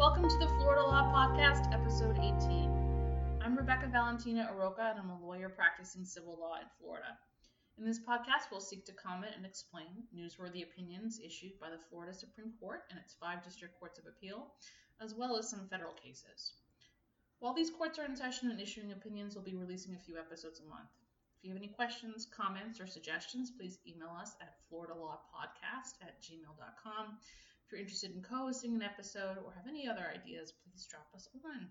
Welcome to the Florida Law Podcast, episode 18. I'm Rebecca Valentina Aroca, and I'm a lawyer practicing civil law in Florida. In this podcast, we'll seek to comment and explain newsworthy opinions issued by the Florida Supreme Court and its five district courts of appeal, as well as some federal cases. While these courts are in session and issuing opinions, we'll be releasing a few episodes a month. If you have any questions, comments, or suggestions, please email us at floridalawpodcast at gmail.com. If you're interested in co-hosting an episode or have any other ideas, please drop us a line.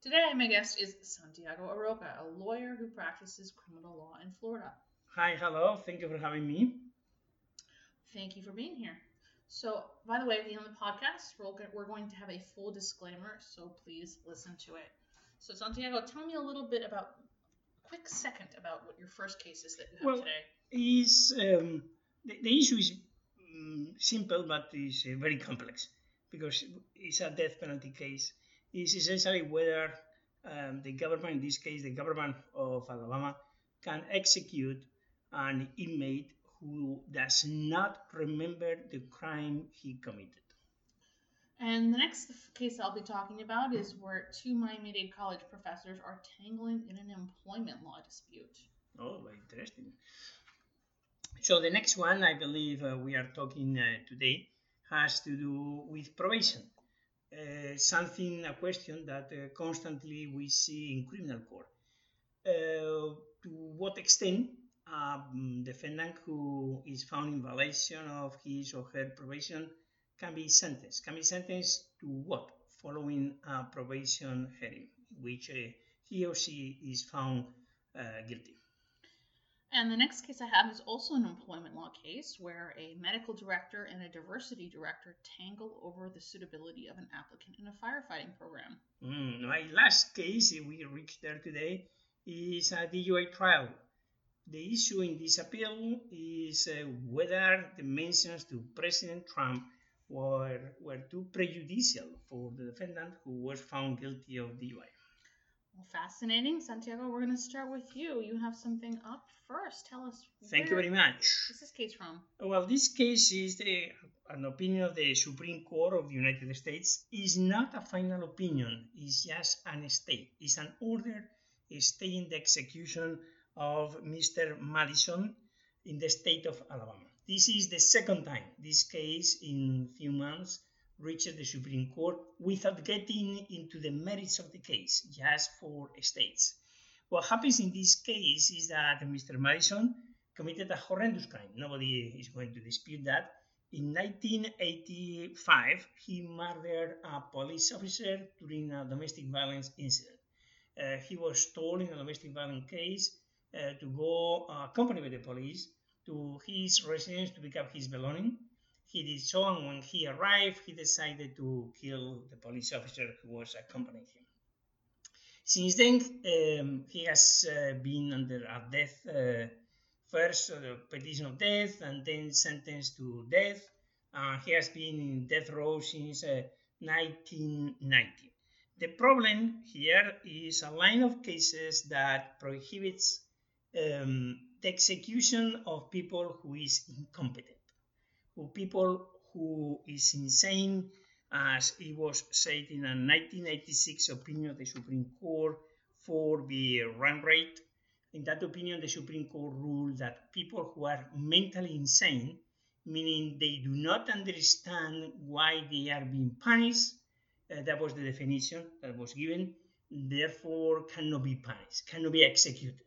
Today, my guest is Santiago Aroca, a lawyer who practices criminal law in Florida. Hi, hello. Thank you for having me. Thank you for being here. So, by the way, at the end of the podcast, we're going to have a full disclaimer, so please listen to it. So, Santiago, tell me a little bit about, a quick second about what your first case is that you have well, today. Is um, the, the issue is um, simple, but is uh, very complex because it's a death penalty case. It's essentially whether um, the government, in this case, the government of Alabama, can execute an inmate who does not remember the crime he committed. And the next case I'll be talking about is where two Miami Dade College professors are tangling in an employment law dispute. Oh, very interesting. So the next one, I believe uh, we are talking uh, today, has to do with probation. Uh, something, a question that uh, constantly we see in criminal court. Uh, to what extent a um, defendant who is found in violation of his or her probation can be sentenced? Can be sentenced to what? Following a probation hearing, which uh, he or she is found guilty. And the next case I have is also an employment law case where a medical director and a diversity director tangle over the suitability of an applicant in a firefighting program. Mm, my last case, we reached there today, is a DUI trial. The issue in this appeal is uh, whether the mentions to President Trump were, were too prejudicial for the defendant who was found guilty of DUI. Well, fascinating. Santiago, we're going to start with you. You have something up first. Tell us. Thank you very much. Is this case from? Well, this case is the, an opinion of the Supreme Court of the United States. is not a final opinion. It's just an stay. It's an order staying the execution of Mr. Madison in the state of Alabama. This is the second time this case in few months reached the Supreme Court without getting into the merits of the case, just for states. What happens in this case is that Mr. Madison committed a horrendous crime. Nobody is going to dispute that. In 1985, he murdered a police officer during a domestic violence incident. Uh, he was told in a domestic violence case uh, to go uh, accompanied by the police to his residence to pick up his belongings he did so, and when he arrived, he decided to kill the police officer who was accompanying him. Since then, um, he has uh, been under a death, uh, first uh, petition of death, and then sentenced to death. he has been in death row since 1990. Uh, the problem here is a line of cases that prohibits um, the execution of people who is incompetent for people who is insane, as it was said in a 1986 opinion of the Supreme Court Ford v. Wainwright. In that opinion, the Supreme Court ruled that people who are mentally insane, meaning they do not understand why they are being punished, uh, that was the definition that was given, therefore cannot be punished, cannot be executed.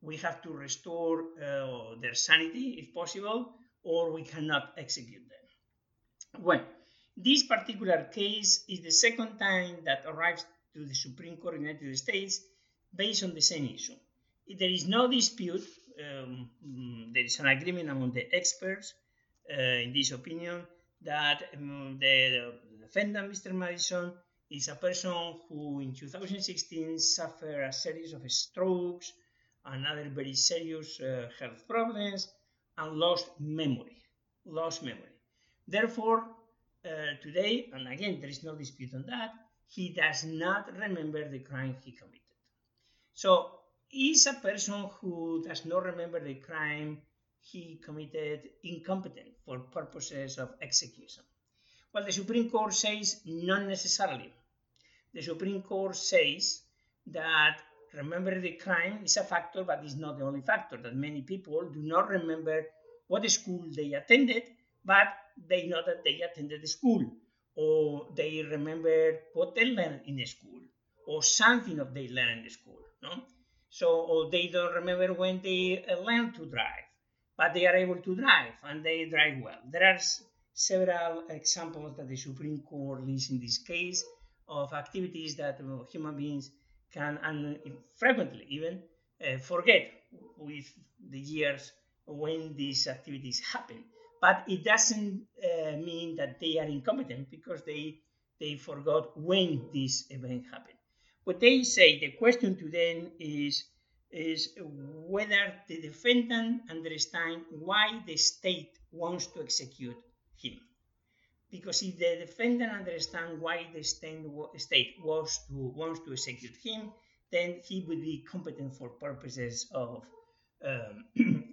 We have to restore uh, their sanity if possible, or we cannot execute them. Well, this particular case is the second time that arrives to the Supreme Court of the United States based on the same issue. If There is no dispute, um, there is an agreement among the experts uh, in this opinion that um, the, the defendant, Mr. Madison, is a person who in 2016 suffered a series of strokes and other very serious uh, health problems and lost memory. Lost memory. Therefore, uh, today, and again, there is no dispute on that, he does not remember the crime he committed. So, is a person who does not remember the crime he committed incompetent for purposes of execution? Well, the Supreme Court says not necessarily. The Supreme Court says that remember the crime is a factor, but it's not the only factor. That many people do not remember what school they attended, but they know that they attended the school, or they remember what they learned in the school, or something of they learned in the school. No, so or they don't remember when they uh, learned to drive, but they are able to drive and they drive well. There are several examples that the Supreme Court lists in this case of activities that uh, human beings can and frequently even uh, forget with the years when these activities happen. But it doesn't uh, mean that they are incompetent because they they forgot when this event happened. What they say, the question to them is is whether the defendant understands why the state wants to execute him. Because if the defendant understands why the state wants to, wants to execute him, then he would be competent for purposes of um,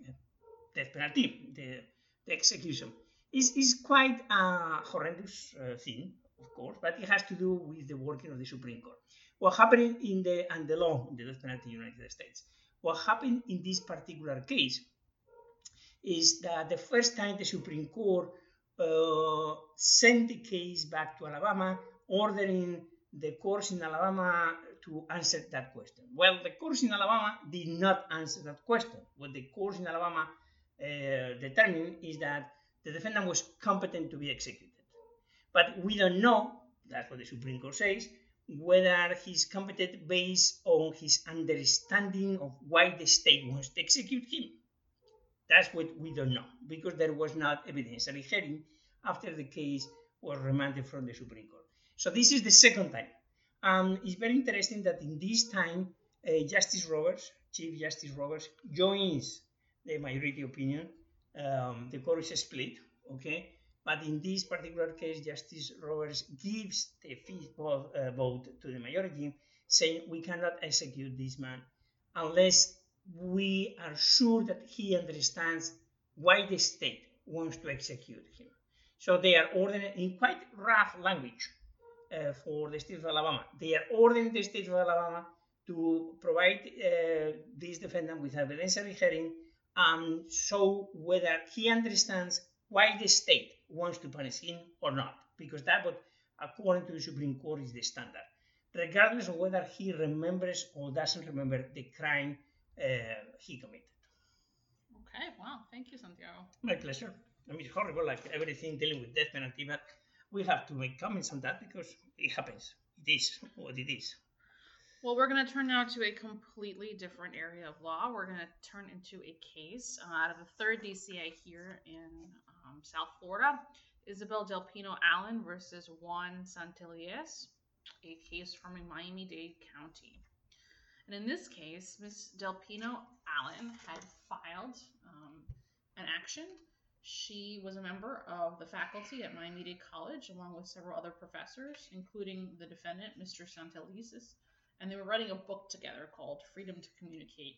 death penalty, the, the execution. Is is quite a horrendous uh, thing, of course, but it has to do with the working of the Supreme Court. What happened in the and the law in the death penalty in the United States? What happened in this particular case is that the first time the Supreme Court uh, sent the case back to Alabama, ordering the courts in Alabama to answer that question. Well, the courts in Alabama did not answer that question. What the courts in Alabama uh, determined is that the defendant was competent to be executed. But we don't know, that's what the Supreme Court says, whether he's competent based on his understanding of why the state wants to execute him. That's what we don't know because there was not evidentiary hearing after the case was remanded from the Supreme Court. So this is the second time. Um, it's very interesting that in this time, uh, Justice Roberts, Chief Justice Roberts, joins the majority opinion. Um, the court is split, okay? But in this particular case, Justice Roberts gives the fifth vote, uh, vote to the majority, saying we cannot execute this man unless we are sure that he understands why the state wants to execute him. So they are ordering in quite rough language uh, for the state of Alabama. They are ordering the state of Alabama to provide uh, this defendant with evidentiary hearing and show whether he understands why the state wants to punish him or not, because that, what according to the Supreme Court, is the standard, regardless of whether he remembers or doesn't remember the crime uh, he committed. Okay, wow, thank you, Santiago. My pleasure. I mean, it's horrible, like everything dealing with death penalty, but we have to make comments on that because it happens. It is what it is. Well, we're going to turn now to a completely different area of law. We're going to turn into a case uh, out of the third DCA here in um, South Florida. Isabel Del Pino Allen versus Juan Santelises, a case from Miami-Dade County. And in this case, Ms. Del Pino Allen had filed um, an action. She was a member of the faculty at Miami Dade College, along with several other professors, including the defendant, Mr. Santelises, and they were writing a book together called Freedom to Communicate.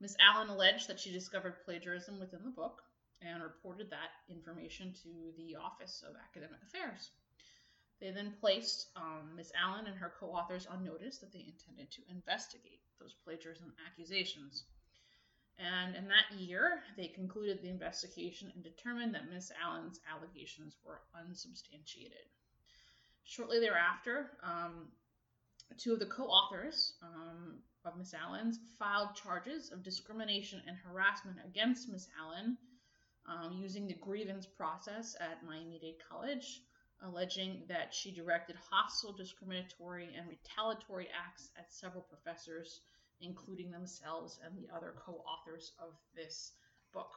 Ms. Allen alleged that she discovered plagiarism within the book and reported that information to the Office of Academic Affairs. They then placed um, Ms. Allen and her co authors on notice that they intended to investigate those plagiarism accusations. And in that year, they concluded the investigation and determined that Ms. Allen's allegations were unsubstantiated. Shortly thereafter, um, two of the co authors um, of Ms. Allen's filed charges of discrimination and harassment against Ms. Allen um, using the grievance process at Miami Dade College alleging that she directed hostile, discriminatory, and retaliatory acts at several professors, including themselves and the other co authors of this book.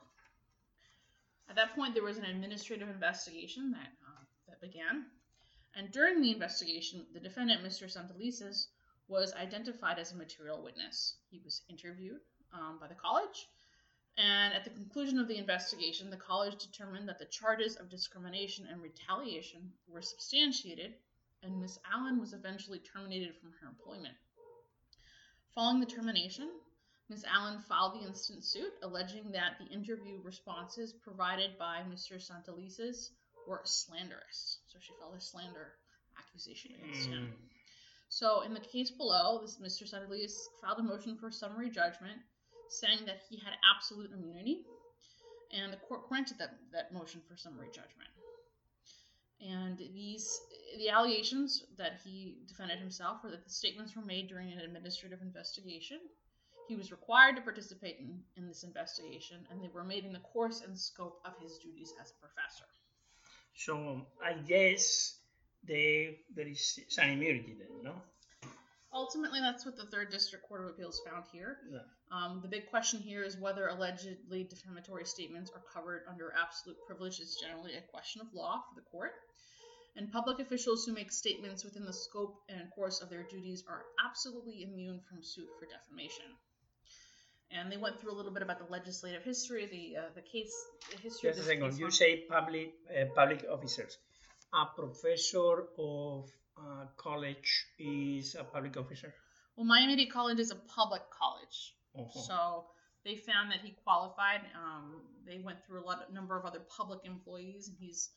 At that point, there was an administrative investigation that, uh, that began. And during the investigation, the defendant, Mr. Santelises, was identified as a material witness. He was interviewed um, by the college and at the conclusion of the investigation, the college determined that the charges of discrimination and retaliation were substantiated, and Miss Allen was eventually terminated from her employment. Following the termination, Ms. Allen filed the instant suit alleging that the interview responses provided by Mr. Santelises were slanderous. So she filed a slander accusation against him. Mm. So in the case below, this Mr. Sutherland filed a motion for summary judgment, saying that he had absolute immunity, and the court granted that, that motion for summary judgment. And these the allegations that he defended himself were that the statements were made during an administrative investigation. He was required to participate in, in this investigation, and they were made in the course and scope of his duties as a professor. So um, I guess they, there is some immunity then, no? Ultimately, that's what the Third District Court of Appeals found here. Yeah. Um, the big question here is whether allegedly defamatory statements are covered under absolute privilege is generally a question of law for the court. And public officials who make statements within the scope and course of their duties are absolutely immune from suit for defamation. And they went through a little bit about the legislative history, the uh, the case, the history Just a second. You say public uh, public officers. A professor of uh, college is a public officer. Well, Miami Dade College is a public college. Uh-huh. So they found that he qualified. Um, they went through a lot, of, number of other public employees, and he's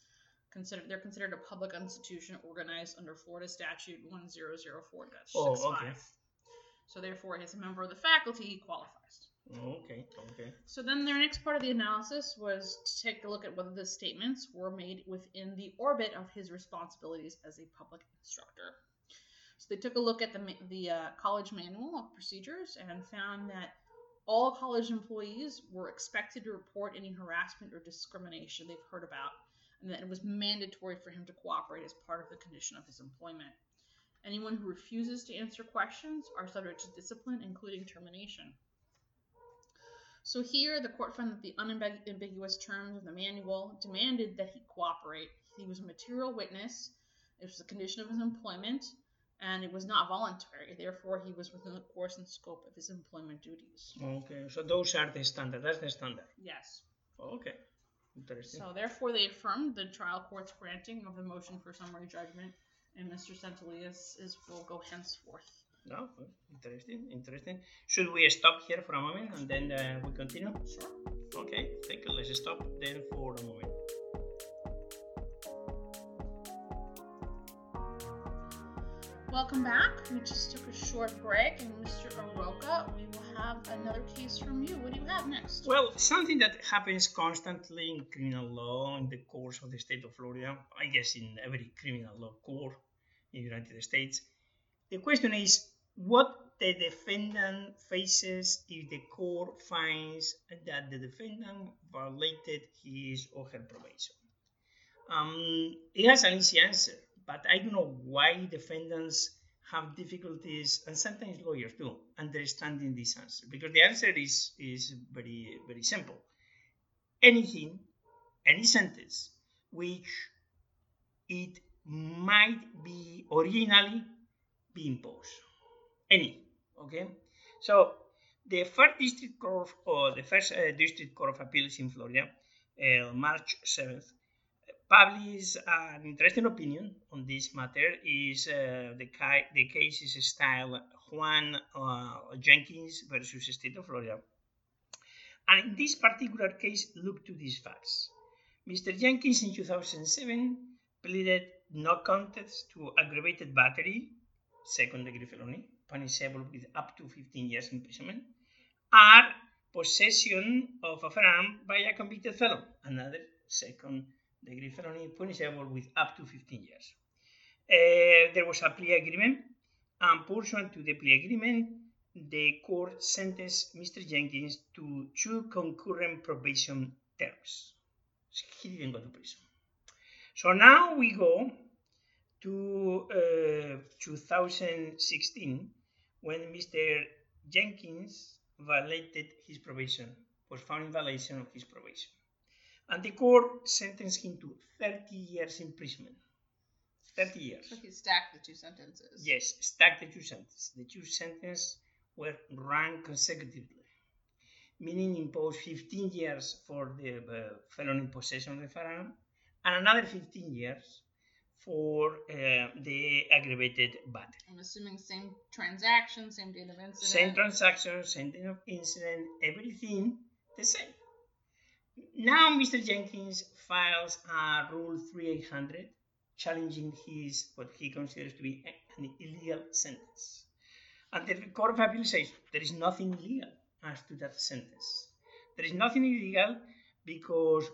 considered. They're considered a public institution organized under Florida Statute 1004 Oh, okay. So therefore, as a member of the faculty, he qualifies. Okay, okay. So then their next part of the analysis was to take a look at whether the statements were made within the orbit of his responsibilities as a public instructor. So they took a look at the the uh, college manual of procedures and found that all college employees were expected to report any harassment or discrimination they've heard about, and that it was mandatory for him to cooperate as part of the condition of his employment. Anyone who refuses to answer questions are subject to discipline, including termination. So here, the court found that the unambiguous terms of the manual demanded that he cooperate. He was a material witness. It was a condition of his employment, and it was not voluntary. Therefore, he was within the course and scope of his employment duties. Okay, so those are the standard. That's the standard. Yes. Okay, interesting. So therefore, they affirmed the trial court's granting of the motion for summary judgment, and Mr. Santelises will go henceforth. No, interesting, interesting. Should we stop here for a moment and then uh, we continue? Sure. Okay, thank you. Let's stop then for a moment. Welcome back. We just took a short break, and Mr. Aroca, we will have another case from you. What do you have next? Well, something that happens constantly in criminal law in the course of the state of Florida, I guess in every criminal law court in the United States, the question is what the defendant faces if the court finds that the defendant violated his or her probation. Um, it has an easy answer, but I don't know why defendants have difficulties, and sometimes lawyers do, understanding this answer because the answer is is very very simple. Anything, any sentence which it might be originally be imposed, any, okay. So the first district court or the first uh, district court of appeals in Florida, uh, March seventh, published an interesting opinion on this matter. Is uh, the, ki- the case is style Juan uh, Jenkins versus State of Florida, and in this particular case, look to these facts. Mr. Jenkins in 2007 pleaded no contest to aggravated battery, second degree felony, punishable with up to 15 years imprisonment, or possession of a firearm by a convicted felon, another second degree felony punishable with up to 15 years. Uh, there was a plea agreement, and pursuant to the plea agreement, the court sentenced Mr. Jenkins to two concurrent probation terms. He didn't go to prison. So now we go to uh, 2016 when Mr. Jenkins violated his probation, was found in violation of his probation. And the court sentenced him to 30 years imprisonment. 30 years. So he stacked the two sentences. Yes, stacked the two sentences. The two sentences were run consecutively, meaning imposed 15 years for the uh, felon in possession of the firearm and another 15 years for uh, the aggravated battery. I'm assuming same transaction, same date of incident. Same transaction, same date of incident, everything the same. now Mr. Jenkins files a Rule 3800 challenging his what he considers to be an illegal sentence. And the Court of Appeal says there is nothing illegal as to that sentence. There is nothing illegal because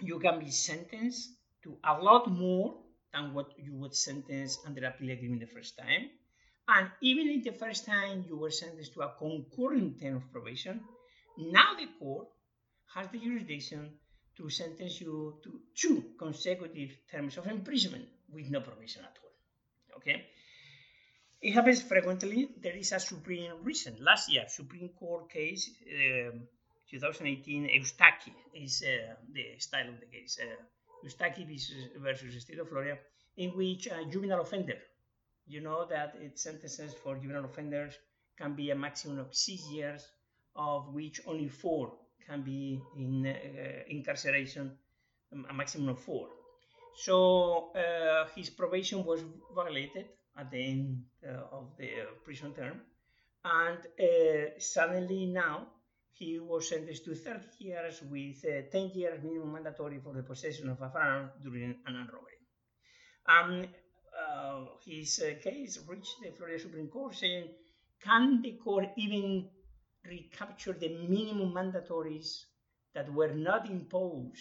you can be sentenced to a lot more than what you would sentence under a plea agreement the first time. And even if the first time you were sentenced to a concurrent term of probation, now the court has the jurisdiction to sentence you to two consecutive terms of imprisonment with no probation at all. Okay? It happens frequently. There is a Supreme recent last year Supreme Court case, uh, 2018 Eustache is uh, the style of the case. Uh, Eustache versus State of Florida, in which a juvenile offender, you know that its sentences for juvenile offenders can be a maximum of six years, of which only four can be in uh, incarceration, um, a maximum of four. So uh, his probation was violated at the end uh, of the prison term, and uh, suddenly now he was sentenced to 30 years with uh, 10 years minimum mandatory for the possession of a firearm during an armed robbery. Um, uh, his uh, case reached the Florida Supreme Court saying, can the court even recapture the minimum mandatories that were not imposed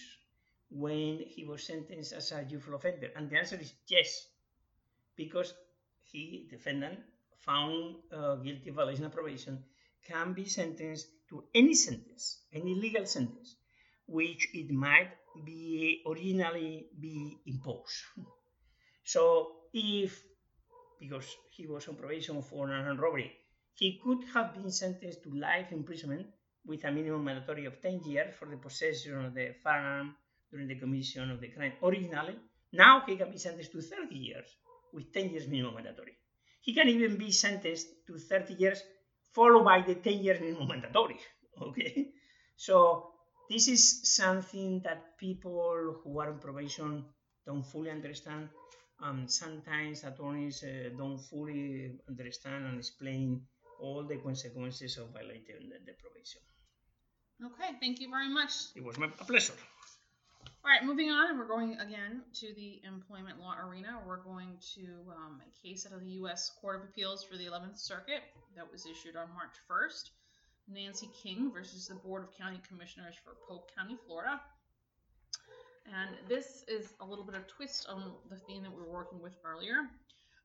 when he was sentenced as a youthful offender? And the answer is yes, because he, defendant, found uh, guilty of violation of probation, can be sentenced to any sentence, any legal sentence, which it might be originally be imposed. So if, because he was on probation for an armed robbery, he could have been sentenced to life imprisonment with a minimum mandatory of 10 years for the possession of the firearm during the commission of the crime originally. Now he can be sentenced to 30 years with 10 years minimum mandatory. He can even be sentenced to 30 years followed by the 10 years minimum mandatory. Okay, so this is something that people who are on probation don't fully understand. Um, sometimes attorneys uh, don't fully understand and explain all the consequences of violating the, the probation. Okay, thank you very much. It was my pleasure. All right, moving on, and we're going again to the employment law arena. We're going to um, a case out of the U.S. Court of Appeals for the 11th Circuit that was issued on March 1st. Nancy King versus the Board of County Commissioners for Polk County, Florida. And this is a little bit of twist on the theme that we were working with earlier.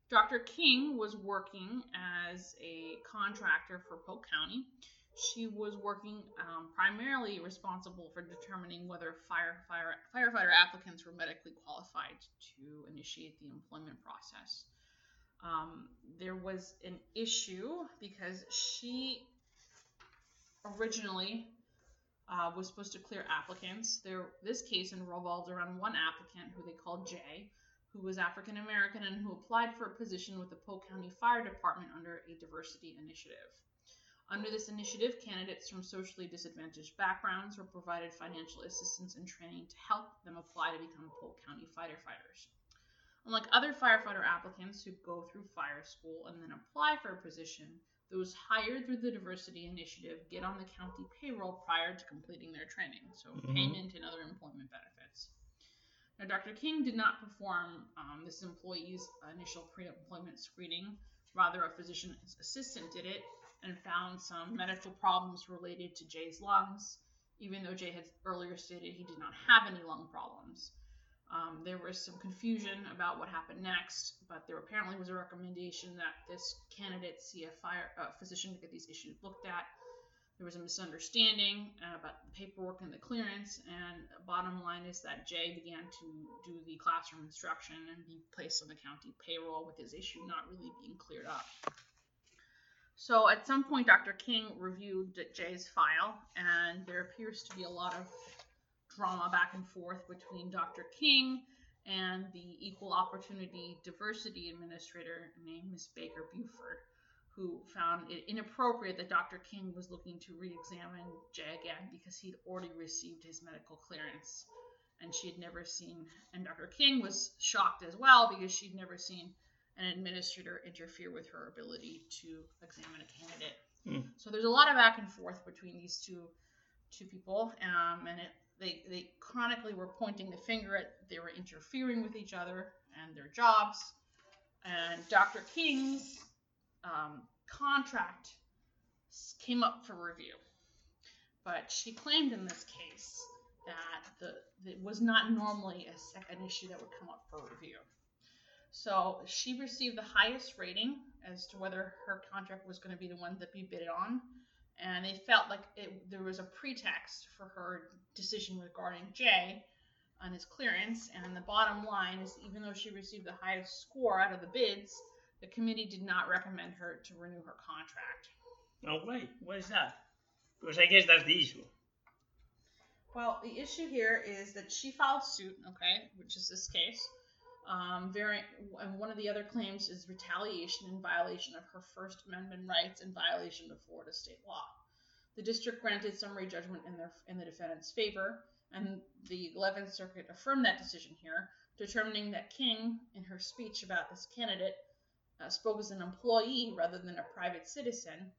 Dr. King was working as a contractor for Polk County she was working um, primarily responsible for determining whether fire, fire, firefighter applicants were medically qualified to initiate the employment process. Um, there was an issue because she originally uh, was supposed to clear applicants. There, this case revolved around one applicant who they called Jay, who was African American and who applied for a position with the Polk County Fire Department under a diversity initiative. Under this initiative, candidates from socially disadvantaged backgrounds were provided financial assistance and training to help them apply to become Polk County firefighters. Unlike other firefighter applicants who go through fire school and then apply for a position, those hired through the diversity initiative get on the county payroll prior to completing their training, so mm-hmm. payment and other employment benefits. Now, Dr. King did not perform um, this employee's initial pre employment screening, rather, a physician's assistant did it, and found some medical problems related to Jay's lungs, even though Jay had earlier stated he did not have any lung problems. Um, there was some confusion about what happened next, but there apparently was a recommendation that this candidate see a fire uh, physician to get these issues looked at. There was a misunderstanding uh, about the paperwork and the clearance, and the bottom line is that Jay began to do the classroom instruction and be placed on the county payroll with his issue not really being cleared up. So at some point, Dr. King reviewed Jay's file, and there appears to be a lot of drama back and forth between Dr. King and the Equal Opportunity Diversity Administrator named Ms. Baker Buford, who found it inappropriate that Dr. King was looking to re examine Jay again because he'd already received his medical clearance and she had never seen, and Dr. King was shocked as well because she'd never seen an administrator interfere with her ability to examine a candidate. Mm. So there's a lot of back and forth between these two two people, um, and it they they chronically were pointing the finger at they were interfering with each other and their jobs. And Dr. King's um, contract came up for review, but she claimed in this case that the that it was not normally a second issue that would come up for review. So she received the highest rating as to whether her contract was going to be the one that be bid on, and they felt like it, there was a pretext for her decision regarding Jay on his clearance. And the bottom line is, even though she received the highest score out of the bids, the committee did not recommend her to renew her contract. Oh, no way. What is that? Because I guess that's the issue. Well, the issue here is that she filed suit, okay, which is this case. Um, and one of the other claims is retaliation in violation of her First Amendment rights and violation of Florida state law. The district granted summary judgment in their in the defendant's favor, and the 11th Circuit affirmed that decision here, determining that King, in her speech about this candidate, uh, spoke as an employee rather than a private citizen,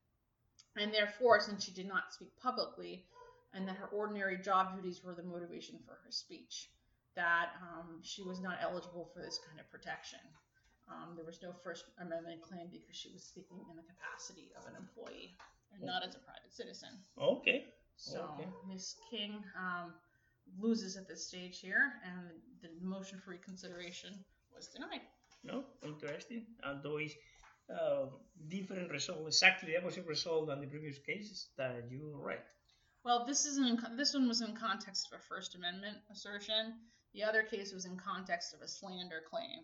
and therefore, since she did not speak publicly, and that her ordinary job duties were the motivation for her speech, that um, she was not eligible for this kind of protection. Um, there was no First Amendment claim because she was speaking in the capacity of an employee and not as a private citizen. Okay. So Okay. Ms. King um, loses at this stage here, and the motion for reconsideration was denied. No, interesting. Although it's uh, different result, exactly the opposite result than the previous cases that you read. Well, this is in this one was in context of a First Amendment assertion. The other case was in context of a slander claim.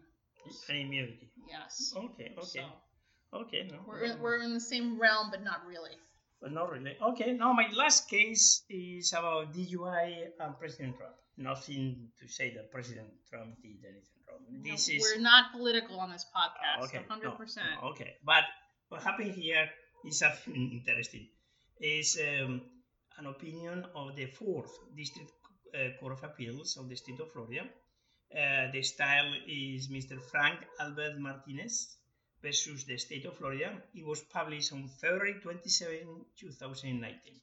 An immunity. Yes. Okay, okay, So okay. No, we're in, we're in the same realm, but not really. but not really. Okay, now my last case is about DUI and President Trump. Nothing to say that President Trump did anything wrong. No, This is we're not political on this podcast. okay. no, 100%. no, okay, but what happened here is something interesting. Is um, an opinion of the fourth district uh, court of appeals of the state of Florida. Uh, the style is Mr. Frank Albert Martinez versus the state of Florida. It was published on February 27, 2019.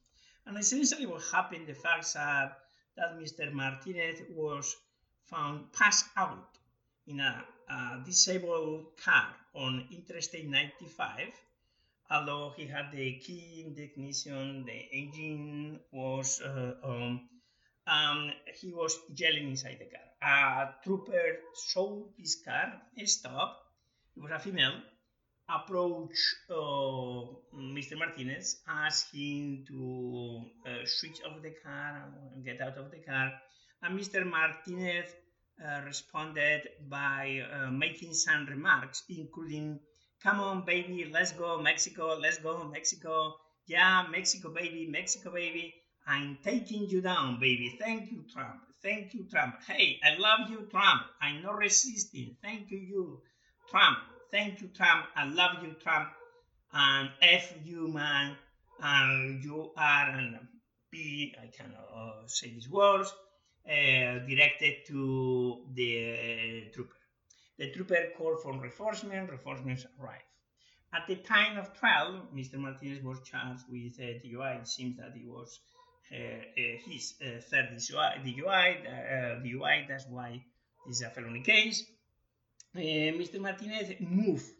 And essentially, what happened, the facts are that Mr. Martinez was found passed out in a, a disabled car on Interstate 95. Although he had the key in the ignition, the engine was uh, um, he was yelling inside the car. A trooper saw his car, stopped. It was a female. Approached uh, Mr. Martinez, asked him to uh, switch off the car and get out of the car. And Mr. Martinez uh, responded by uh, making some remarks, including, Come on, baby, let's go, Mexico, let's go, Mexico. Yeah, Mexico, baby, Mexico, baby. I'm taking you down, baby. Thank you, Trump. Thank you, Trump. Hey, I love you, Trump. I'm not resisting. Thank you, you, Trump. Thank you, Trump. I love you, Trump. And F you, man. And you are and B, I cannot uh, say these words, uh, directed to the uh, trooper. The trooper called for reinforcement. Reinforcements arrived. At the time of trial, Mr. Martinez was charged with uh, DUI. It seems that he was his uh, third DUI, DUI, DUI. That's why this is a felony case. Mr. Martinez moved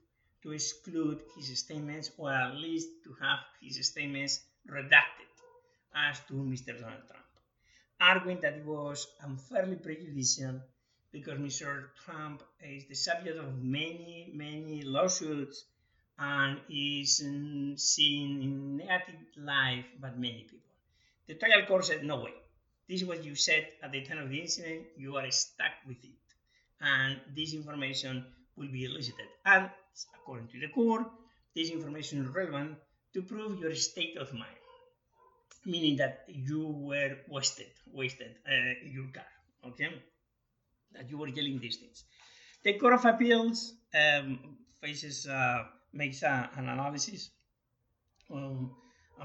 to exclude his statements, or at least to have his statements redacted as to Mr. Donald Trump, arguing that it was unfairly prejudicial because Mr. Trump is the subject of many, many lawsuits and is mm, seen in negative light by many people. The trial court said, no way. This is what you said at the time of the incident. You are stuck with it. And this information will be elicited. And according to the court, this information is relevant to prove your state of mind, meaning that you were wasted, wasted uh, in your car, okay? That you were yelling these things. The Court of Appeals um, faces, uh, makes a, an analysis um,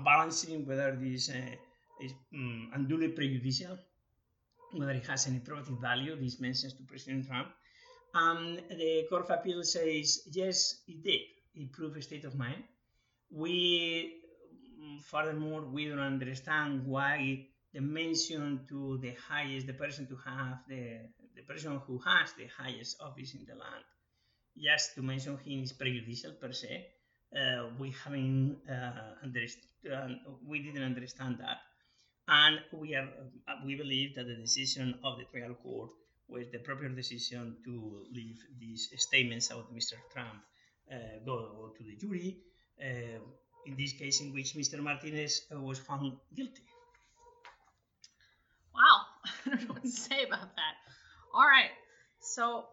balancing whether this uh, is um, unduly prejudicial, whether it has any probative value, these mentions to President Trump. The Court of Appeal says, yes, it did. It proved a state of mind. We, furthermore, we don't understand why the mention to the highest, the person to have the the person who has the highest office in the land. Just to mention him is prejudicial per se. Uh, we haven't uh, understood, we didn't understand that, and we are we believe that the decision of the trial court was the proper decision to leave these statements of Mr. Trump uh, go to the jury. Uh, in this case, in which Mr. Martinez uh, was found guilty. Wow, I don't know what to say about that. All right, so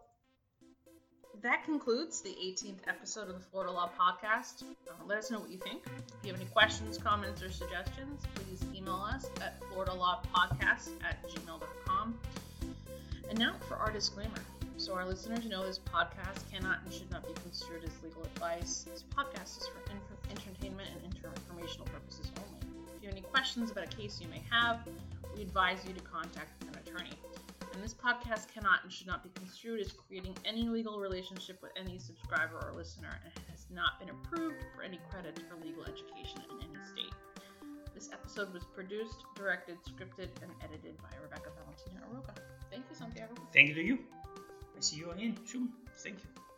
that concludes the 18th episode of the Florida Law Podcast. Uh, let us know what you think. If you have any questions, comments, or suggestions, please email us at floridalawpodcast at gmail.com. And now for our disclaimer. So our listeners know this podcast cannot and should not be construed as legal advice. This podcast is for inf- entertainment and inter- informational purposes only. If you have any questions about a case you may have, we advise you to contact an attorney and this podcast cannot and should not be construed as creating any legal relationship with any subscriber or listener and has not been approved for any credits for legal education in any state. This episode was produced, directed, scripted, and edited by Rebecca Valentina Aroca. Thank you, Santiago. Thank you to you. I see you again soon. Thank you.